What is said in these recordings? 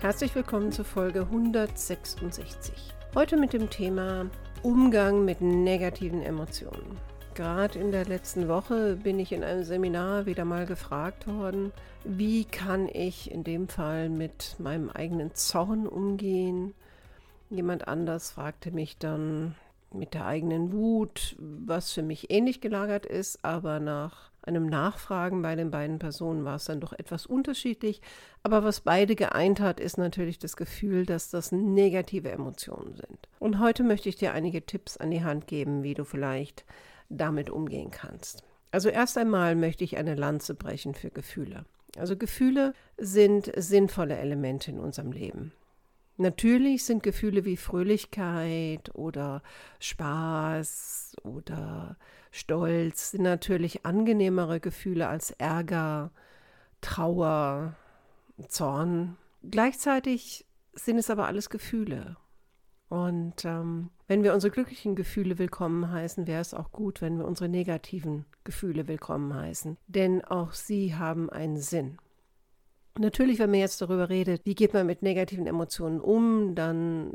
Herzlich willkommen zur Folge 166. Heute mit dem Thema Umgang mit negativen Emotionen. Gerade in der letzten Woche bin ich in einem Seminar wieder mal gefragt worden, wie kann ich in dem Fall mit meinem eigenen Zorn umgehen? Jemand anders fragte mich dann mit der eigenen Wut, was für mich ähnlich gelagert ist, aber nach einem Nachfragen bei den beiden Personen war es dann doch etwas unterschiedlich. Aber was beide geeint hat, ist natürlich das Gefühl, dass das negative Emotionen sind. Und heute möchte ich dir einige Tipps an die Hand geben, wie du vielleicht damit umgehen kannst. Also erst einmal möchte ich eine Lanze brechen für Gefühle. Also Gefühle sind sinnvolle Elemente in unserem Leben. Natürlich sind Gefühle wie Fröhlichkeit oder Spaß oder Stolz sind natürlich angenehmere Gefühle als Ärger, Trauer, Zorn. Gleichzeitig sind es aber alles Gefühle. Und ähm, wenn wir unsere glücklichen Gefühle willkommen heißen, wäre es auch gut, wenn wir unsere negativen Gefühle willkommen heißen. Denn auch sie haben einen Sinn. Natürlich, wenn man jetzt darüber redet, wie geht man mit negativen Emotionen um, dann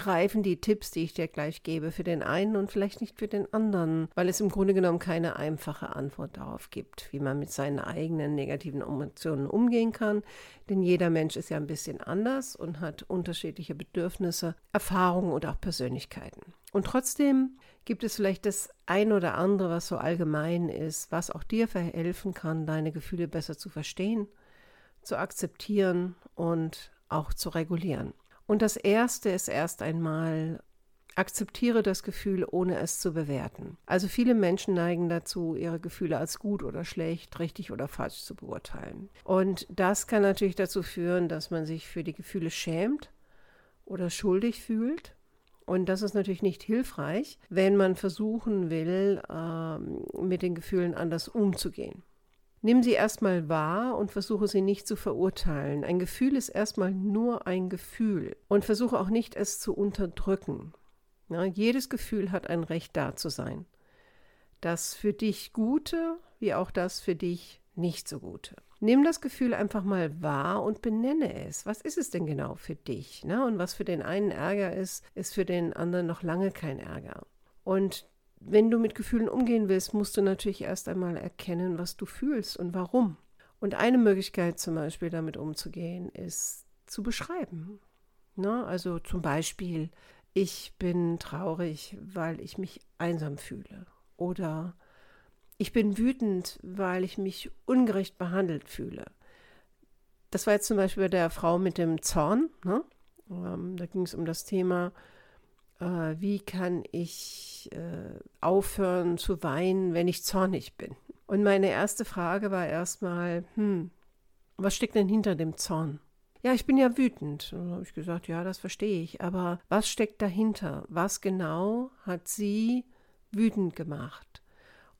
greifen die Tipps, die ich dir gleich gebe, für den einen und vielleicht nicht für den anderen, weil es im Grunde genommen keine einfache Antwort darauf gibt, wie man mit seinen eigenen negativen Emotionen umgehen kann. Denn jeder Mensch ist ja ein bisschen anders und hat unterschiedliche Bedürfnisse, Erfahrungen und auch Persönlichkeiten. Und trotzdem gibt es vielleicht das ein oder andere, was so allgemein ist, was auch dir verhelfen kann, deine Gefühle besser zu verstehen, zu akzeptieren und auch zu regulieren. Und das Erste ist erst einmal, akzeptiere das Gefühl, ohne es zu bewerten. Also viele Menschen neigen dazu, ihre Gefühle als gut oder schlecht, richtig oder falsch zu beurteilen. Und das kann natürlich dazu führen, dass man sich für die Gefühle schämt oder schuldig fühlt und das ist natürlich nicht hilfreich, wenn man versuchen will, ähm, mit den Gefühlen anders umzugehen. Nimm sie erstmal wahr und versuche sie nicht zu verurteilen. Ein Gefühl ist erstmal nur ein Gefühl und versuche auch nicht, es zu unterdrücken. Ja, jedes Gefühl hat ein Recht da zu sein. Das für dich Gute wie auch das für dich nicht so Gute. Nimm das Gefühl einfach mal wahr und benenne es. Was ist es denn genau für dich? Ne? Und was für den einen Ärger ist, ist für den anderen noch lange kein Ärger. Und wenn du mit Gefühlen umgehen willst, musst du natürlich erst einmal erkennen, was du fühlst und warum. Und eine Möglichkeit zum Beispiel damit umzugehen, ist zu beschreiben. Ne? Also zum Beispiel, ich bin traurig, weil ich mich einsam fühle. Oder ich bin wütend, weil ich mich ungerecht behandelt fühle. Das war jetzt zum Beispiel bei der Frau mit dem Zorn. Ne? Ähm, da ging es um das Thema, äh, wie kann ich äh, aufhören zu weinen, wenn ich zornig bin. Und meine erste Frage war erstmal, hm, was steckt denn hinter dem Zorn? Ja, ich bin ja wütend. Dann habe ich gesagt, ja, das verstehe ich. Aber was steckt dahinter? Was genau hat sie wütend gemacht?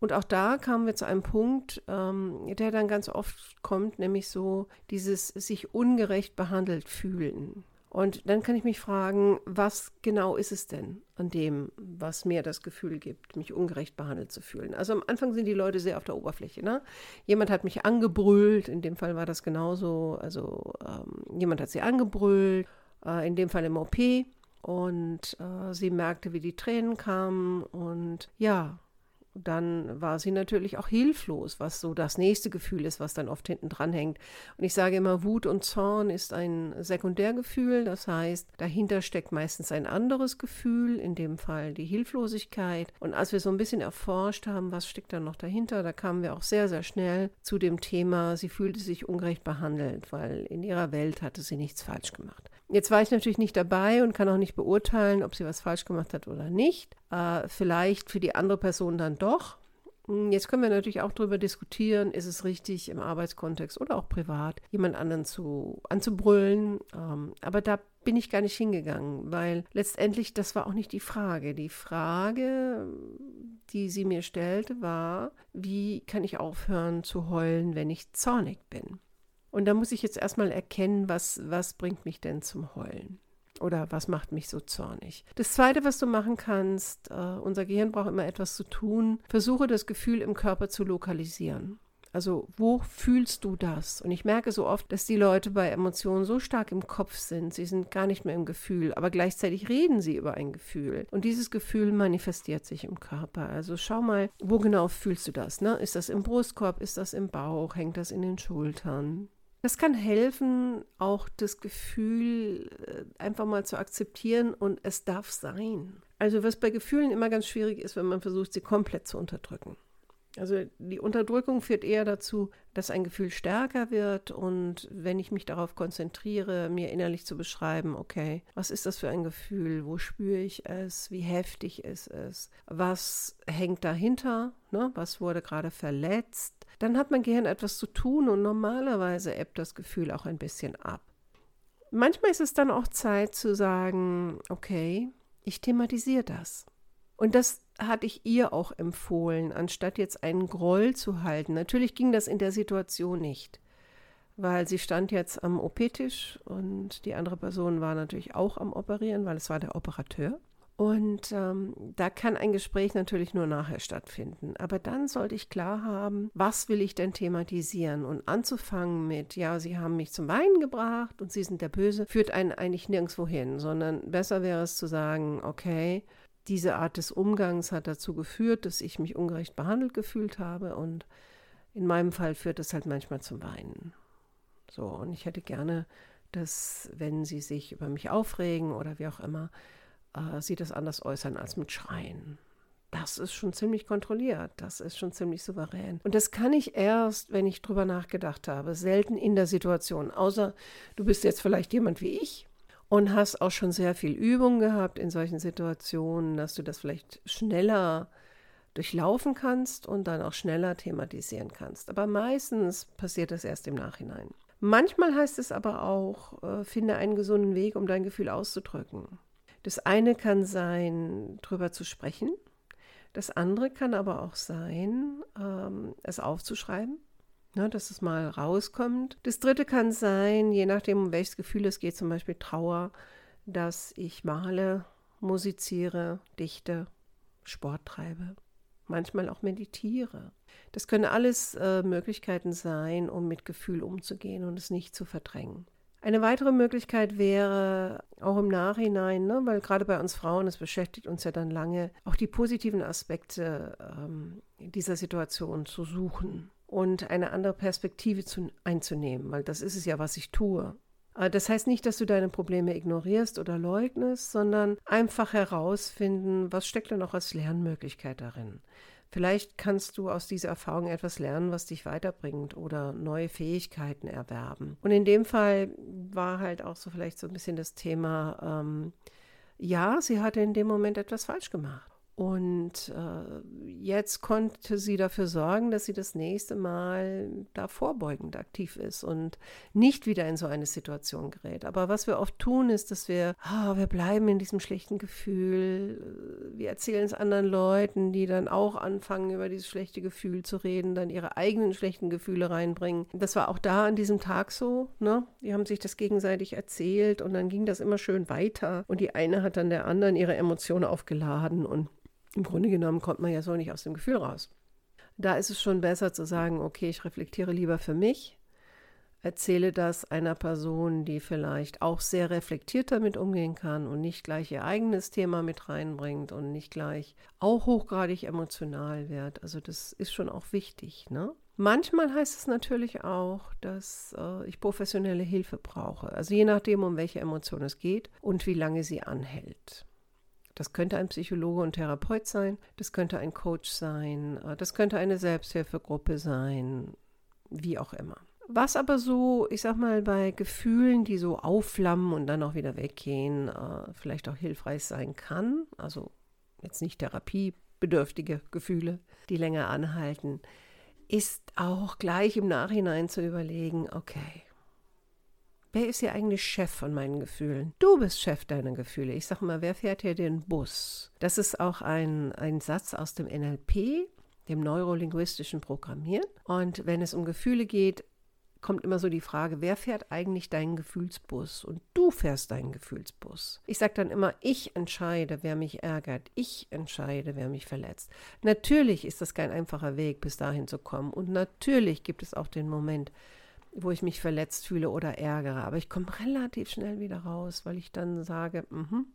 Und auch da kamen wir zu einem Punkt, ähm, der dann ganz oft kommt, nämlich so dieses sich ungerecht behandelt fühlen. Und dann kann ich mich fragen, was genau ist es denn an dem, was mir das Gefühl gibt, mich ungerecht behandelt zu fühlen? Also am Anfang sind die Leute sehr auf der Oberfläche. Ne? Jemand hat mich angebrüllt, in dem Fall war das genauso. Also ähm, jemand hat sie angebrüllt, äh, in dem Fall im OP. Und äh, sie merkte, wie die Tränen kamen. Und ja, dann war sie natürlich auch hilflos, was so das nächste Gefühl ist, was dann oft hinten dran hängt. Und ich sage immer, Wut und Zorn ist ein Sekundärgefühl, das heißt, dahinter steckt meistens ein anderes Gefühl, in dem Fall die Hilflosigkeit. Und als wir so ein bisschen erforscht haben, was steckt da noch dahinter, da kamen wir auch sehr, sehr schnell zu dem Thema, sie fühlte sich ungerecht behandelt, weil in ihrer Welt hatte sie nichts falsch gemacht. Jetzt war ich natürlich nicht dabei und kann auch nicht beurteilen, ob sie was falsch gemacht hat oder nicht. Äh, vielleicht für die andere Person dann doch. Hm, jetzt können wir natürlich auch darüber diskutieren, ist es richtig im Arbeitskontext oder auch privat, jemand anderen zu, anzubrüllen. Ähm, aber da bin ich gar nicht hingegangen, weil letztendlich das war auch nicht die Frage. Die Frage, die sie mir stellte, war, wie kann ich aufhören zu heulen, wenn ich zornig bin? Und da muss ich jetzt erstmal erkennen, was, was bringt mich denn zum Heulen? Oder was macht mich so zornig? Das Zweite, was du machen kannst, äh, unser Gehirn braucht immer etwas zu tun. Versuche das Gefühl im Körper zu lokalisieren. Also wo fühlst du das? Und ich merke so oft, dass die Leute bei Emotionen so stark im Kopf sind, sie sind gar nicht mehr im Gefühl, aber gleichzeitig reden sie über ein Gefühl. Und dieses Gefühl manifestiert sich im Körper. Also schau mal, wo genau fühlst du das? Ne? Ist das im Brustkorb? Ist das im Bauch? Hängt das in den Schultern? Das kann helfen, auch das Gefühl äh, einfach mal zu akzeptieren und es darf sein. Also was bei Gefühlen immer ganz schwierig ist, wenn man versucht, sie komplett zu unterdrücken. Also die Unterdrückung führt eher dazu, dass ein Gefühl stärker wird und wenn ich mich darauf konzentriere, mir innerlich zu beschreiben, okay, was ist das für ein Gefühl, wo spüre ich es, wie heftig ist es, was hängt dahinter, ne? was wurde gerade verletzt, dann hat mein Gehirn etwas zu tun und normalerweise ebbt das Gefühl auch ein bisschen ab. Manchmal ist es dann auch Zeit zu sagen, okay, ich thematisiere das. Und das hatte ich ihr auch empfohlen, anstatt jetzt einen Groll zu halten. Natürlich ging das in der Situation nicht, weil sie stand jetzt am OP-Tisch und die andere Person war natürlich auch am Operieren, weil es war der Operateur. Und ähm, da kann ein Gespräch natürlich nur nachher stattfinden. Aber dann sollte ich klar haben, was will ich denn thematisieren? Und anzufangen mit, ja, Sie haben mich zum Weinen gebracht und Sie sind der Böse, führt einen eigentlich nirgendwo hin, sondern besser wäre es zu sagen, okay, diese Art des Umgangs hat dazu geführt, dass ich mich ungerecht behandelt gefühlt habe und in meinem Fall führt es halt manchmal zum Weinen. So, und ich hätte gerne, dass, wenn Sie sich über mich aufregen oder wie auch immer, äh, sie das anders äußern als mit Schreien. Das ist schon ziemlich kontrolliert, das ist schon ziemlich souverän. Und das kann ich erst, wenn ich drüber nachgedacht habe, selten in der Situation. Außer du bist jetzt vielleicht jemand wie ich und hast auch schon sehr viel Übung gehabt in solchen Situationen, dass du das vielleicht schneller durchlaufen kannst und dann auch schneller thematisieren kannst. Aber meistens passiert das erst im Nachhinein. Manchmal heißt es aber auch, äh, finde einen gesunden Weg, um dein Gefühl auszudrücken. Das eine kann sein, drüber zu sprechen. Das andere kann aber auch sein, ähm, es aufzuschreiben, ne, dass es mal rauskommt. Das dritte kann sein, je nachdem, um welches Gefühl es geht, zum Beispiel Trauer, dass ich male, musiziere, dichte, Sport treibe, manchmal auch meditiere. Das können alles äh, Möglichkeiten sein, um mit Gefühl umzugehen und es nicht zu verdrängen. Eine weitere Möglichkeit wäre auch im Nachhinein, ne, weil gerade bei uns Frauen, es beschäftigt uns ja dann lange, auch die positiven Aspekte ähm, dieser Situation zu suchen und eine andere Perspektive zu, einzunehmen, weil das ist es ja, was ich tue. Das heißt nicht, dass du deine Probleme ignorierst oder leugnest, sondern einfach herausfinden, was steckt denn auch als Lernmöglichkeit darin. Vielleicht kannst du aus dieser Erfahrung etwas lernen, was dich weiterbringt oder neue Fähigkeiten erwerben. Und in dem Fall war halt auch so vielleicht so ein bisschen das Thema, ähm, ja, sie hatte in dem Moment etwas falsch gemacht. Und äh, jetzt konnte sie dafür sorgen, dass sie das nächste Mal da vorbeugend aktiv ist und nicht wieder in so eine Situation gerät. Aber was wir oft tun, ist, dass wir, oh, wir bleiben in diesem schlechten Gefühl. Wir erzählen es anderen Leuten, die dann auch anfangen, über dieses schlechte Gefühl zu reden, dann ihre eigenen schlechten Gefühle reinbringen. Das war auch da an diesem Tag so. Ne? Die haben sich das gegenseitig erzählt und dann ging das immer schön weiter. Und die eine hat dann der anderen ihre Emotionen aufgeladen und im Grunde genommen kommt man ja so nicht aus dem Gefühl raus. Da ist es schon besser zu sagen, okay, ich reflektiere lieber für mich, erzähle das einer Person, die vielleicht auch sehr reflektiert damit umgehen kann und nicht gleich ihr eigenes Thema mit reinbringt und nicht gleich auch hochgradig emotional wird. Also das ist schon auch wichtig. Ne? Manchmal heißt es natürlich auch, dass äh, ich professionelle Hilfe brauche. Also je nachdem, um welche Emotion es geht und wie lange sie anhält. Das könnte ein Psychologe und Therapeut sein, das könnte ein Coach sein, äh, das könnte eine Selbsthilfegruppe sein, wie auch immer. Was aber so, ich sag mal, bei Gefühlen, die so aufflammen und dann auch wieder weggehen, äh, vielleicht auch hilfreich sein kann, also jetzt nicht Therapie bedürftige Gefühle, die länger anhalten, ist auch gleich im Nachhinein zu überlegen, okay, wer ist hier eigentlich Chef von meinen Gefühlen? Du bist Chef deiner Gefühle. Ich sage mal, wer fährt hier den Bus? Das ist auch ein, ein Satz aus dem NLP, dem neurolinguistischen Programmieren. Und wenn es um Gefühle geht, kommt immer so die Frage, wer fährt eigentlich deinen Gefühlsbus? Und du fährst deinen Gefühlsbus. Ich sage dann immer, ich entscheide, wer mich ärgert. Ich entscheide, wer mich verletzt. Natürlich ist das kein einfacher Weg, bis dahin zu kommen. Und natürlich gibt es auch den Moment, wo ich mich verletzt fühle oder ärgere. Aber ich komme relativ schnell wieder raus, weil ich dann sage, mhm,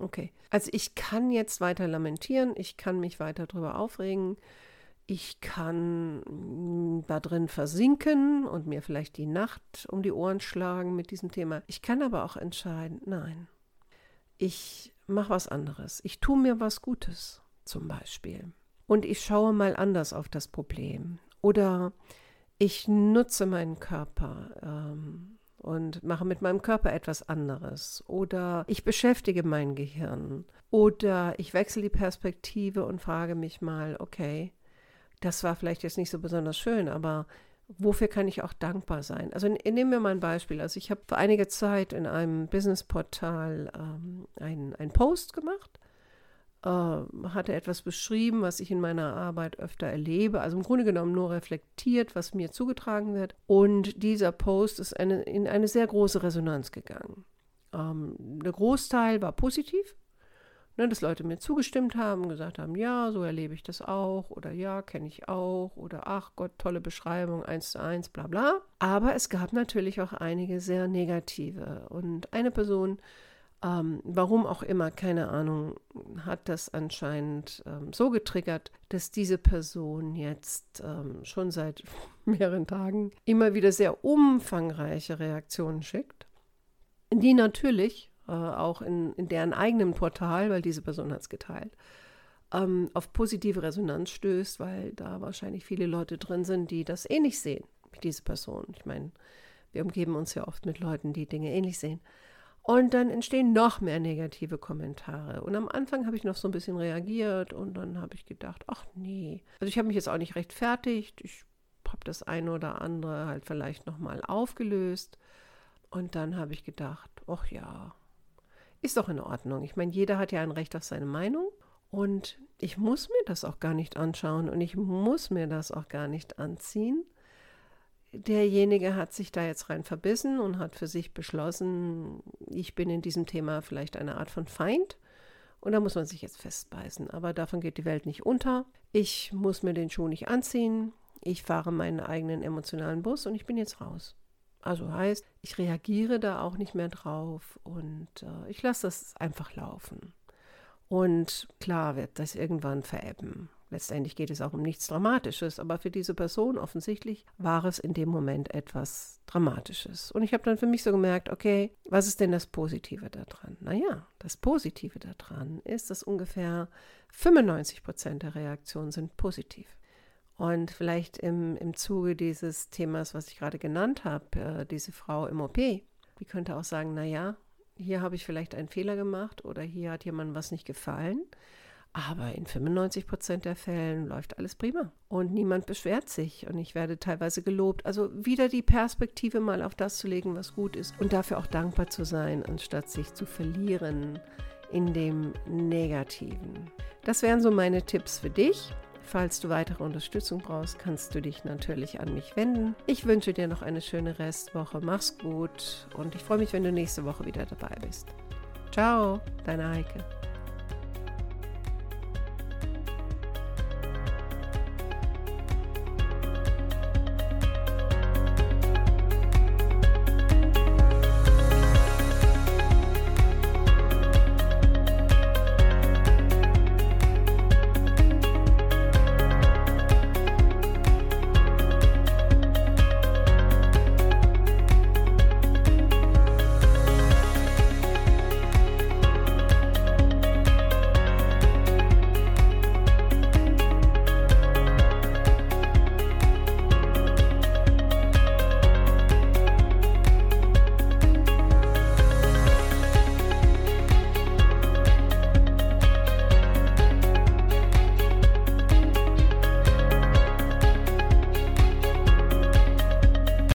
okay. Also ich kann jetzt weiter lamentieren, ich kann mich weiter darüber aufregen ich kann mm, da drin versinken und mir vielleicht die Nacht um die Ohren schlagen mit diesem Thema. Ich kann aber auch entscheiden, nein, ich mache was anderes. Ich tue mir was Gutes zum Beispiel. Und ich schaue mal anders auf das Problem. Oder ich nutze meinen Körper ähm, und mache mit meinem Körper etwas anderes. Oder ich beschäftige mein Gehirn. Oder ich wechsle die Perspektive und frage mich mal, okay, das war vielleicht jetzt nicht so besonders schön, aber wofür kann ich auch dankbar sein? Also nehmen wir mal ein Beispiel. Also ich habe vor einiger Zeit in einem Businessportal ähm, einen Post gemacht, hatte etwas beschrieben, was ich in meiner Arbeit öfter erlebe, also im Grunde genommen nur reflektiert, was mir zugetragen wird. Und dieser Post ist eine, in eine sehr große Resonanz gegangen. Ähm, der Großteil war positiv, Ne, dass Leute mir zugestimmt haben, gesagt haben, ja, so erlebe ich das auch oder ja, kenne ich auch oder ach Gott, tolle Beschreibung, eins zu eins, bla bla. Aber es gab natürlich auch einige sehr negative. Und eine Person, ähm, warum auch immer, keine Ahnung, hat das anscheinend ähm, so getriggert, dass diese Person jetzt ähm, schon seit mehreren Tagen immer wieder sehr umfangreiche Reaktionen schickt, die natürlich äh, auch in, in deren eigenen Portal, weil diese Person hat es geteilt, ähm, auf positive Resonanz stößt, weil da wahrscheinlich viele Leute drin sind, die das ähnlich sehen wie diese Person. Ich meine, wir umgeben uns ja oft mit Leuten, die Dinge ähnlich sehen. Und dann entstehen noch mehr negative Kommentare. Und am Anfang habe ich noch so ein bisschen reagiert und dann habe ich gedacht, ach nee. Also ich habe mich jetzt auch nicht rechtfertigt. Ich habe das eine oder andere halt vielleicht nochmal aufgelöst. Und dann habe ich gedacht, ach ja, ist doch in Ordnung. Ich meine, jeder hat ja ein Recht auf seine Meinung und ich muss mir das auch gar nicht anschauen und ich muss mir das auch gar nicht anziehen. Derjenige hat sich da jetzt rein verbissen und hat für sich beschlossen, ich bin in diesem Thema vielleicht eine Art von Feind. Und da muss man sich jetzt festbeißen. Aber davon geht die Welt nicht unter. Ich muss mir den Schuh nicht anziehen. Ich fahre meinen eigenen emotionalen Bus und ich bin jetzt raus. Also heißt, ich reagiere da auch nicht mehr drauf und äh, ich lasse das einfach laufen. Und klar wird das irgendwann verebben. Letztendlich geht es auch um nichts Dramatisches, aber für diese Person offensichtlich war es in dem Moment etwas Dramatisches. Und ich habe dann für mich so gemerkt, okay, was ist denn das Positive daran? Naja, das Positive daran ist, dass ungefähr 95 Prozent der Reaktionen sind positiv. Und vielleicht im, im Zuge dieses Themas, was ich gerade genannt habe, äh, diese Frau im OP, die könnte auch sagen, naja, hier habe ich vielleicht einen Fehler gemacht oder hier hat jemandem was nicht gefallen. Aber in 95 Prozent der Fällen läuft alles prima und niemand beschwert sich und ich werde teilweise gelobt. Also wieder die Perspektive mal auf das zu legen, was gut ist und dafür auch dankbar zu sein, anstatt sich zu verlieren in dem Negativen. Das wären so meine Tipps für dich. Falls du weitere Unterstützung brauchst, kannst du dich natürlich an mich wenden. Ich wünsche dir noch eine schöne Restwoche. Mach's gut und ich freue mich, wenn du nächste Woche wieder dabei bist. Ciao, deine Heike.